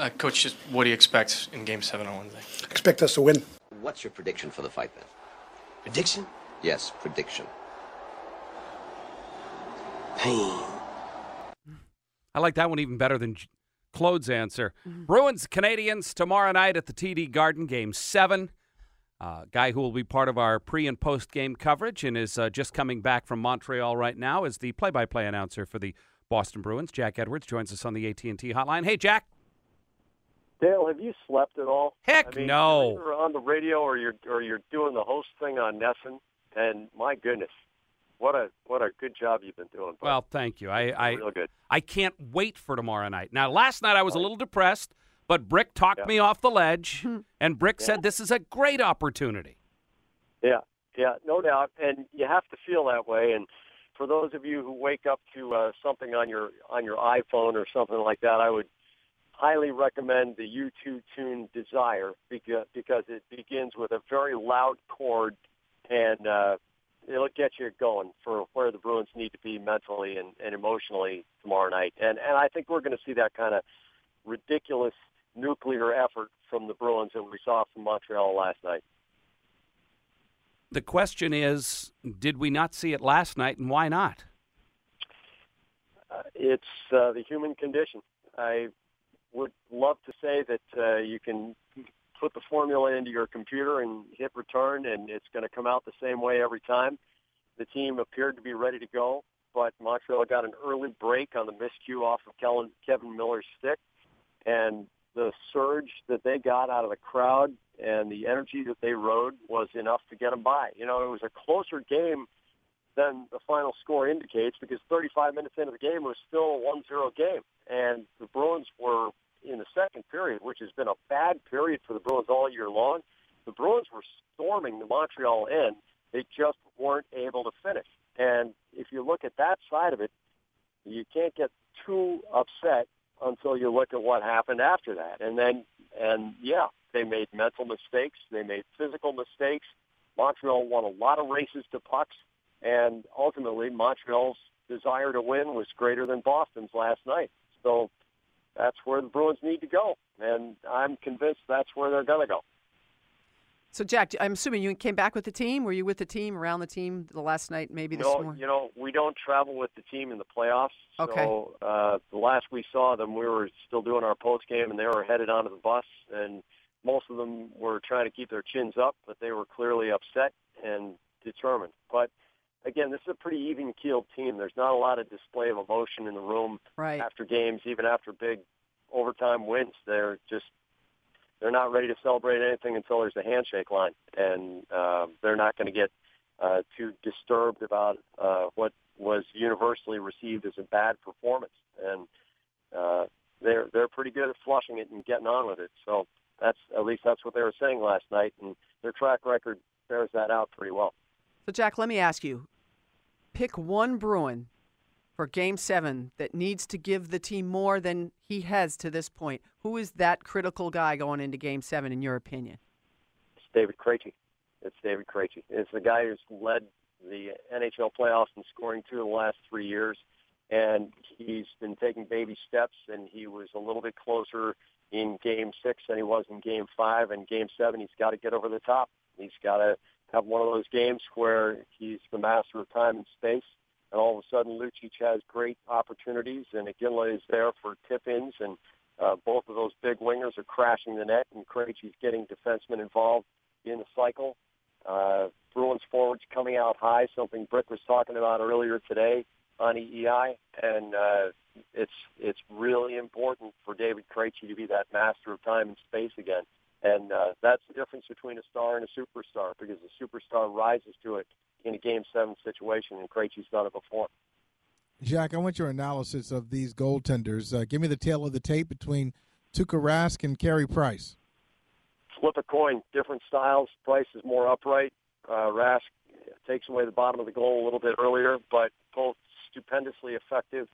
Uh, Coach, just what do you expect in Game 7 on Wednesday? Expect us to win. What's your prediction for the fight then? Prediction? Yes, prediction. Pain. I like that one even better than Claude's answer. Bruins Canadiens tomorrow night at the TD Garden, Game Seven. Uh, guy who will be part of our pre and post game coverage and is uh, just coming back from Montreal right now is the play-by-play announcer for the Boston Bruins. Jack Edwards joins us on the AT and T hotline. Hey, Jack. Dale, have you slept at all? Heck I mean, no. You're either on the radio or you're or you're doing the host thing on NESN, and my goodness, what a what a good job you've been doing. bud. Well, thank you. I I, real good. I can't wait for tomorrow night. Now, last night I was a little depressed, but Brick talked Yeah. me off the ledge, and Brick said this is a great opportunity. Yeah, yeah, no doubt, and you have to feel that way. And for those of you who wake up to uh, something on your on your iPhone or something like that, I would highly recommend the U2 tune Desire because because it begins with a very loud chord and uh, it'll get you going for where the Bruins need to be mentally and, and emotionally tomorrow night. And and I think we're going to see that kind of ridiculous nuclear effort from the Bruins that we saw from Montreal last night. The question is, did we not see it last night, and why not? Uh, it's uh, the human condition. I would love to say that uh, you can put the formula into your computer and hit return, and it's going to come out the same way every time. The team appeared to be ready to go, but Montreal got an early break on the miscue off of Kevin Miller's stick, and the surge that they got out of the crowd and the energy that they rode was enough to get them by. You know, it was a closer game than the final score indicates because 35 minutes into the game it was still a 1-0 game, and the Bruins were in the second period, which has been a bad period for the Bruins all year long. The Bruins were storming the Montreal end. They just weren't able to finish. And if you look at that side of it, you can't get too upset until you look at what happened after that. And then, and yeah, they made mental mistakes. They made physical mistakes. Montreal won a lot of races to pucks. And ultimately, Montreal's desire to win was greater than Boston's last night. So that's where the Bruins need to go. And I'm convinced that's where they're going to go. So, Jack, I'm assuming you came back with the team. Were you with the team, around the team the last night, maybe this No, morning? you know, we don't travel with the team in the playoffs. Okay. So uh, the last we saw them, we were still doing our post game, and they were headed onto the bus. And most of them were trying to keep their chins up, but they were clearly upset and determined. But again, this is a pretty even-keeled team. There's not a lot of display of emotion in the room Right. after games, even after big overtime wins. They're just they're not ready to celebrate anything until there's a handshake line, and uh, they're not going to get uh, too disturbed about uh, what was universally received as a bad performance. And uh, they're they're pretty good at flushing it and getting on with it. So that's at least that's what they were saying last night, and their track record bears that out pretty well. So, Jack, let me ask you pick one Bruin for game seven that needs to give the team more than he has to this point. Who is that critical guy going into game seven, in your opinion? It's David Krejci. It's David Krejci. It's the guy who's led the NHL playoffs in scoring two of the last three years, and he's been taking baby steps. And he was a little bit closer in Game Six than he was in Game Five. And Game Seven, he's got to get over the top. He's got to have one of those games where he's the master of time and space. And all of a sudden, Lucic has great opportunities, and Iginla is there for tip-ins, and uh, both of those big wingers are crashing the net, and Krejci's getting defensemen involved in the cycle. Uh, Bruins forwards coming out high, something Brick was talking about earlier today on EEI, and uh, it's it's really important for David Krejci to be that master of time and space again. And uh, that's the difference between a star and a superstar, because the superstar rises to it in a Game Seven situation, and Krejci's done it before. Jack, I want your analysis of these goaltenders. Uh, give me the tale of the tape between Tuukka Rask and Carey Price? Flip a coin. Different styles. Price is more upright. Uh, Rask takes away the bottom of the goal a little bit earlier, but both stupendously effective.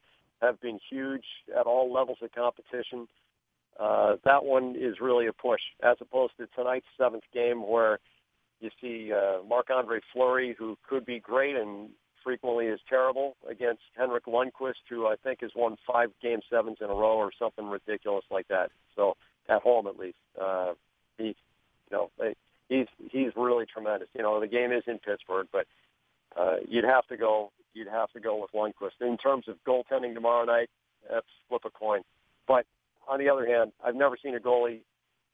Have been huge at all levels of competition. Uh, that one is really a push, as opposed to tonight's seventh game where you see uh, Marc-Andre Fleury, who could be great and frequently is terrible, against Henrik Lundqvist, who I think has won five game sevens in a row or something ridiculous like that. So at home, at least, uh, he, you know, he's he's really tremendous. You know, the game is in Pittsburgh, but uh, you'd have to go you'd have to go with Lundqvist. In terms of goaltending tomorrow night, that's flip a coin. But on the other hand, I've never seen a goalie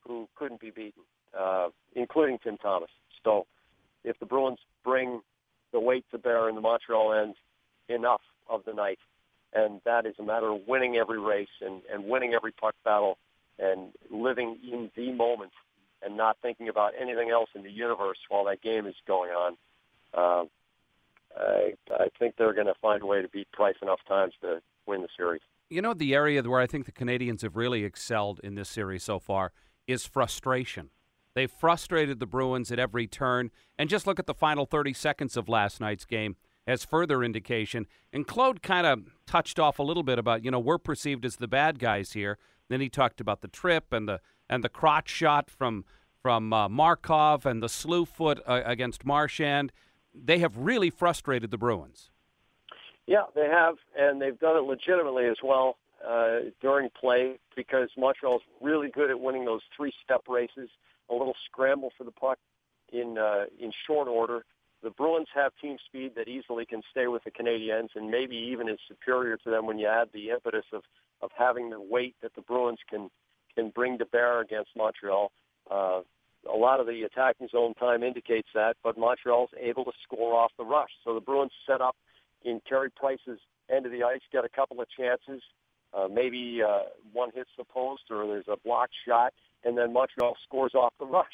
who couldn't be beaten, uh, including Tim Thomas. So if the Bruins bring the weight to bear in the Montreal end enough of the night, and that is a matter of winning every race and, and winning every puck battle and living in the moment and not thinking about anything else in the universe while that game is going on. Uh, I, I think they're going to find a way to beat Price enough times to win the series. You know, the area where I think the Canadiens have really excelled in this series so far is frustration. They've frustrated the Bruins at every turn. And just look at the final 30 seconds of last night's game as further indication. And Claude kind of touched off a little bit about, you know, we're perceived as the bad guys here. Then he talked about the trip and the and the crotch shot from from uh, Markov and the slew foot uh, against Marchand. They have really frustrated the Bruins. Yeah, they have, and they've done it legitimately as well uh, during play because Montreal's really good at winning those three-step races. A little scramble for the puck in uh, in short order. The Bruins have team speed that easily can stay with the Canadiens, and maybe even is superior to them when you add the impetus of of having the weight that the Bruins can can bring to bear against Montreal. Uh, a lot of the attacking zone time indicates that, but Montreal's able to score off the rush. So the Bruins set up in Carey Price's end of the ice, get a couple of chances. Uh, maybe uh, one hits the post or there's a blocked shot, and then Montreal scores off the rush.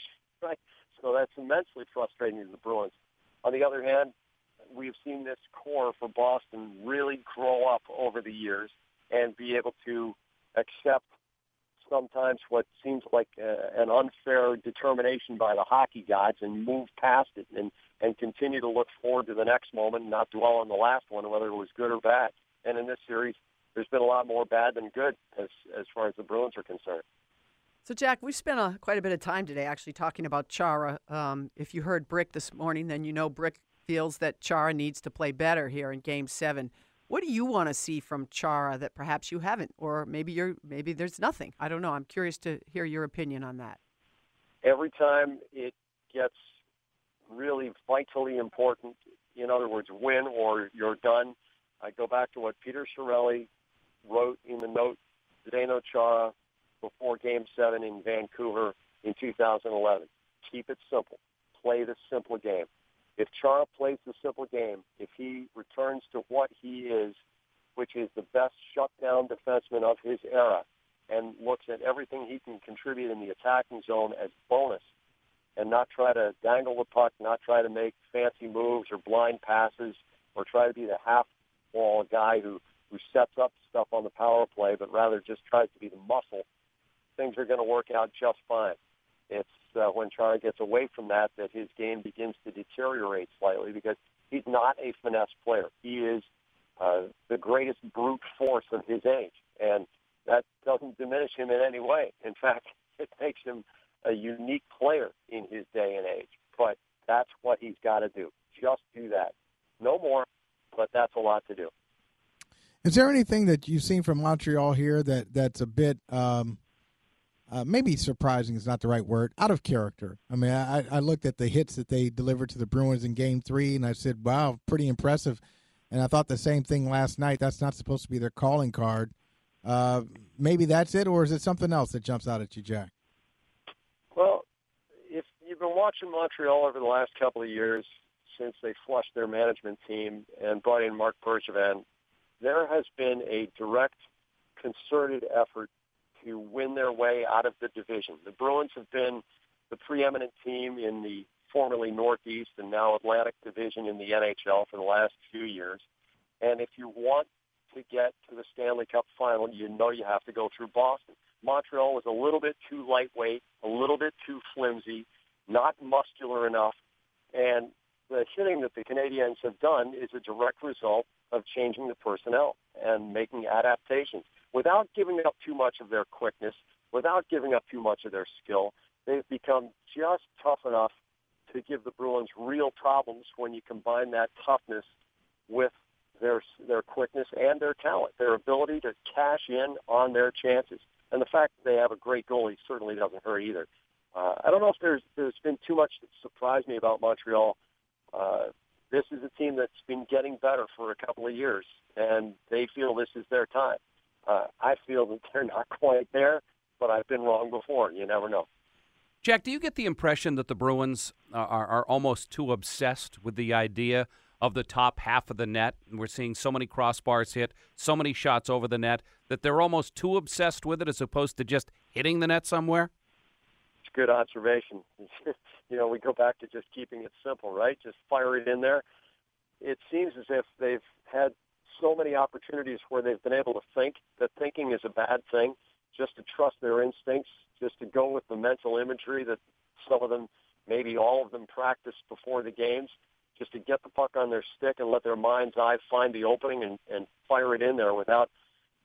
Right, so that's immensely frustrating to the Bruins. On the other hand, we've seen this core for Boston really grow up over the years and be able to accept sometimes what seems like uh, an unfair determination by the hockey gods and move past it and and continue to look forward to the next moment and not dwell on the last one whether it was good or bad. And in this series, there's been a lot more bad than good as as far as the Bruins are concerned. So, Jack, we spent a, quite a bit of time today actually talking about Chara. Um, if you heard Brick this morning, then you know Brick feels that Chara needs to play better here in Game Seven. What do you want to see from Chara that perhaps you haven't, or maybe you're maybe there's nothing? I don't know. I'm curious to hear your opinion on that. Every time it gets really vitally important, in other words, win or you're done. I go back to what Peter Chiarelli wrote in the note Zdeno Chara before Game Seven in Vancouver in 2011. Keep it simple. Play the simple game. If Chara plays the simple game, if he returns to what he is, which is the best shutdown defenseman of his era, and looks at everything he can contribute in the attacking zone as bonus, and not try to dangle the puck, not try to make fancy moves or blind passes, or try to be the half wall guy who who sets up stuff on the power play, but rather just tries to be the muscle. Things are going to work out just fine. It's uh, when Chara gets away from that that his game begins to deteriorate slightly because he's not a finesse player. He is uh, the greatest brute force of his age, and that doesn't diminish him in any way. In fact, it makes him a unique player in his day and age. But that's what he's got to do. Just do that. No more, but that's a lot to do. Is there anything that you've seen from Montreal here that that's a bit um, uh, maybe surprising is not the right word, out of character. I mean, I, I looked at the hits that they delivered to the Bruins in game three, and I said, wow, pretty impressive. And I thought the same thing last night. That's not supposed to be their calling card. Uh, maybe that's it, or is it something else that jumps out at you, Jack? Well, if you've been watching Montreal over the last couple of years, since they flushed their management team and brought in Marc Bergevin, there has been a direct, concerted effort to win their way out of the division. The Bruins have been the preeminent team in the formerly Northeast and now Atlantic Division in the NHL for the last few years. And if you want to get to the Stanley Cup final, you know you have to go through Boston. Montreal was a little bit too lightweight, a little bit too flimsy, not muscular enough, and the hitting that the Canadiens have done is a direct result of changing the personnel and making adaptations without giving up too much of their quickness, without giving up too much of their skill. They've become just tough enough to give the Bruins real problems when you combine that toughness with their their quickness and their talent, their ability to cash in on their chances. And the fact that they have a great goalie certainly doesn't hurt either. Uh, I don't know if there's there's been too much that surprised me about Montreal. Uh, this is a team that's been getting better for a couple of years, and they feel this is their time. Uh, I feel that they're not quite there, but I've been wrong before. You never know. Jack, do you get the impression that the Bruins are, are, are almost too obsessed with the idea of the top half of the net? And we're seeing so many crossbars hit, so many shots over the net, that they're almost too obsessed with it as opposed to just hitting the net somewhere? It's a good observation. you know, we go back to just keeping it simple, right? Just fire it in there. It seems as if they've had so many opportunities where they've been able to think that thinking is a bad thing, just to trust their instincts, just to go with the mental imagery that some of them, maybe all of them, practice before the games, just to get the puck on their stick and let their mind's eye find the opening and, and fire it in there without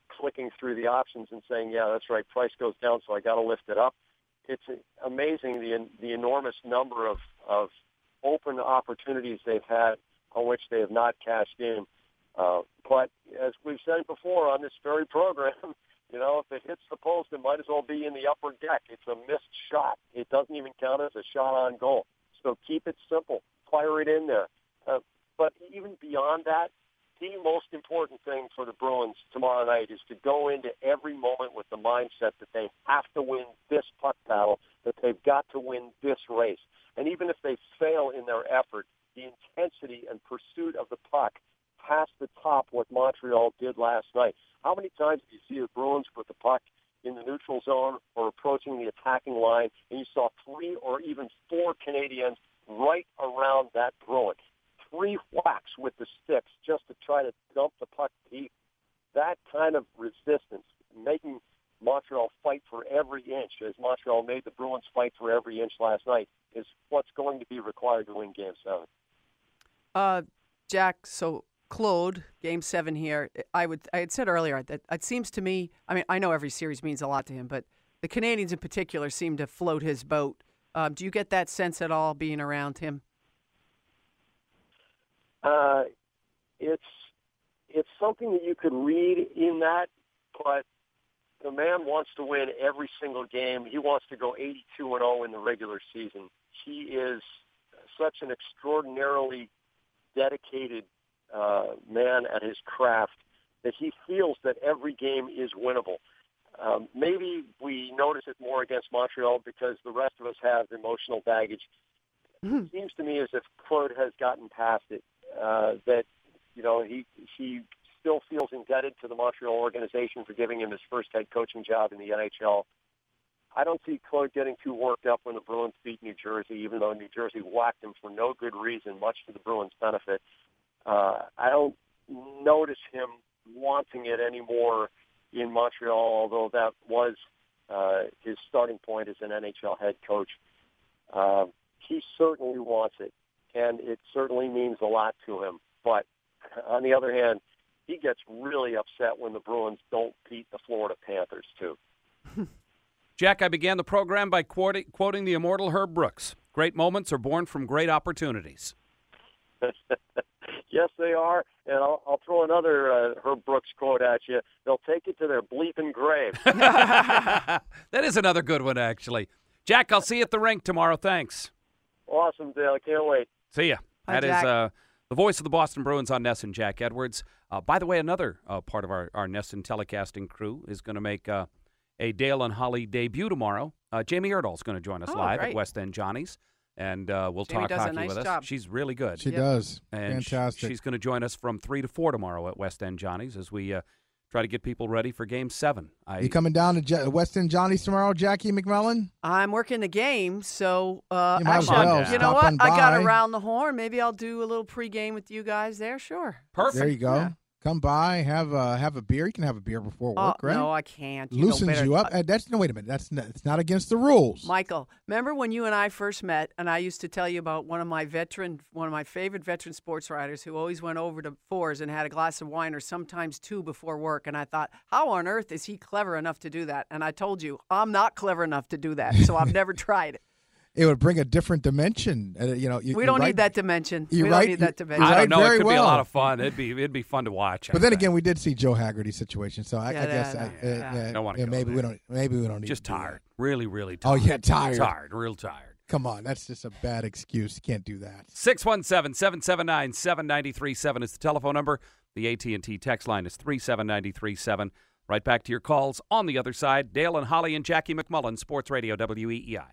clicking through the options and saying, yeah, that's right, price goes down, so I got to lift it up. It's amazing the the enormous number of of open opportunities they've had on which they have not cashed in. Uh, but as we've said before on this very program, You know, if it hits the post, it might as well be in the upper deck. It's a missed shot. It doesn't even count as a shot on goal. So keep it simple. Fire it in there. Uh, but even beyond that, the most important thing for the Bruins tomorrow night is to go into every moment with the mindset that they have to win this puck battle, that they've got to win this race. And even if they fail in their effort, the intensity and pursuit of the puck has to top what Montreal did last night. How many times do you see the Bruins put the puck in the neutral zone or approaching the attacking line, and you saw three or even four Canadiens right around that Bruin? Three whacks with the sticks just to try to dump the puck deep. That kind of resistance, making Montreal fight for every inch, as Montreal made the Bruins fight for every inch last night, is what's going to be required to win Game Seven. Uh, Jack, so Claude, Game Seven here. I would I had said earlier that it seems to me. I mean, I know every series means a lot to him, but the Canadiens in particular seem to float his boat. Um, do you get that sense at all being around him? Uh, it's it's something that you could read in that, but the man wants to win every single game. He wants to go 82 and 0 in the regular season. He is such an extraordinarily dedicated uh, man at his craft that he feels that every game is winnable. Um, maybe we notice it more against Montreal because the rest of us have emotional baggage. Mm-hmm. It seems to me as if Claude has gotten past it. Uh, that you know he he still feels indebted to the Montreal organization for giving him his first head coaching job in the NHL. I don't see Claude getting too worked up when the Bruins beat New Jersey, even though New Jersey whacked him for no good reason, much to the Bruins' benefit. Uh, I don't notice him wanting it anymore in Montreal, although that was uh, his starting point as an NHL head coach. Uh, he certainly wants it, and it certainly means a lot to him. But on the other hand, he gets really upset when the Bruins don't beat the Florida Panthers, too. Jack, I began the program by quoting, quoting the immortal Herb Brooks Great moments are born from great opportunities. Yes, they are. And I'll, I'll throw another uh, Herb Brooks quote at you. They'll take it to their bleeping grave. that is another good one, actually. Jack, I'll see you at the rink tomorrow. Thanks. Awesome, Dale. Can't wait. See ya. Bye, That is uh, the voice of the Boston Bruins on NESN, Jack Edwards. Uh, by the way, another uh, part of our, our NESN telecasting crew is going to make uh, a Dale and Holley debut tomorrow. Uh, Jamie Erdahl's going to join us Oh, live great. at West End Johnny's, and uh, we'll Jamie talk does a hockey nice with us. job. She's really good. She Yep. does. And sh- Fantastic. she's going to join us from 3 to 4 tomorrow at West End Johnny's as we uh, try to get people ready for Game 7. I, you coming down to Je- West End Johnny's tomorrow, Jackie MacMullan? I'm working the game, so uh, You might actually, well you know what? I got by. around the horn. Maybe I'll do a little pregame with you guys there. Sure. Perfect. There you go. Yeah. Come by, have a have a beer. You can have a beer before Oh, work, right? No, I can't. You Loosens you up. Uh, that's no. Wait a minute. That's not, it's not against the rules. Michael, remember when you and I first met, and I used to tell you about one of my veteran, one of my favorite veteran sports writers who always went over to Fours and had a glass of wine or sometimes two before work. And I thought, how on earth is he clever enough to do that? And I told you, I'm not clever enough to do that, so I've never tried it. It would bring a different dimension. Uh, you know, you, We don't right. need that dimension. You're we right. don't need that dimension. I don't know. very it could be a lot of fun. It'd be it'd be fun to watch. But I then think. again, we did see Joe Haggerty's situation, so I, I guess yeah, I, yeah, uh, yeah. Don't wanna yeah, go maybe we don't. Maybe we don't need just to do that. tired, really, really tired. Oh yeah, tired. tired, real tired. Come on, that's just a bad excuse. You can't do that. 617-779-7937 is the telephone number. The AT&T text line is 37937. Right back to your calls on the other side. Dale and Holley and Jackie MacMullan, Sports Radio E WEEI.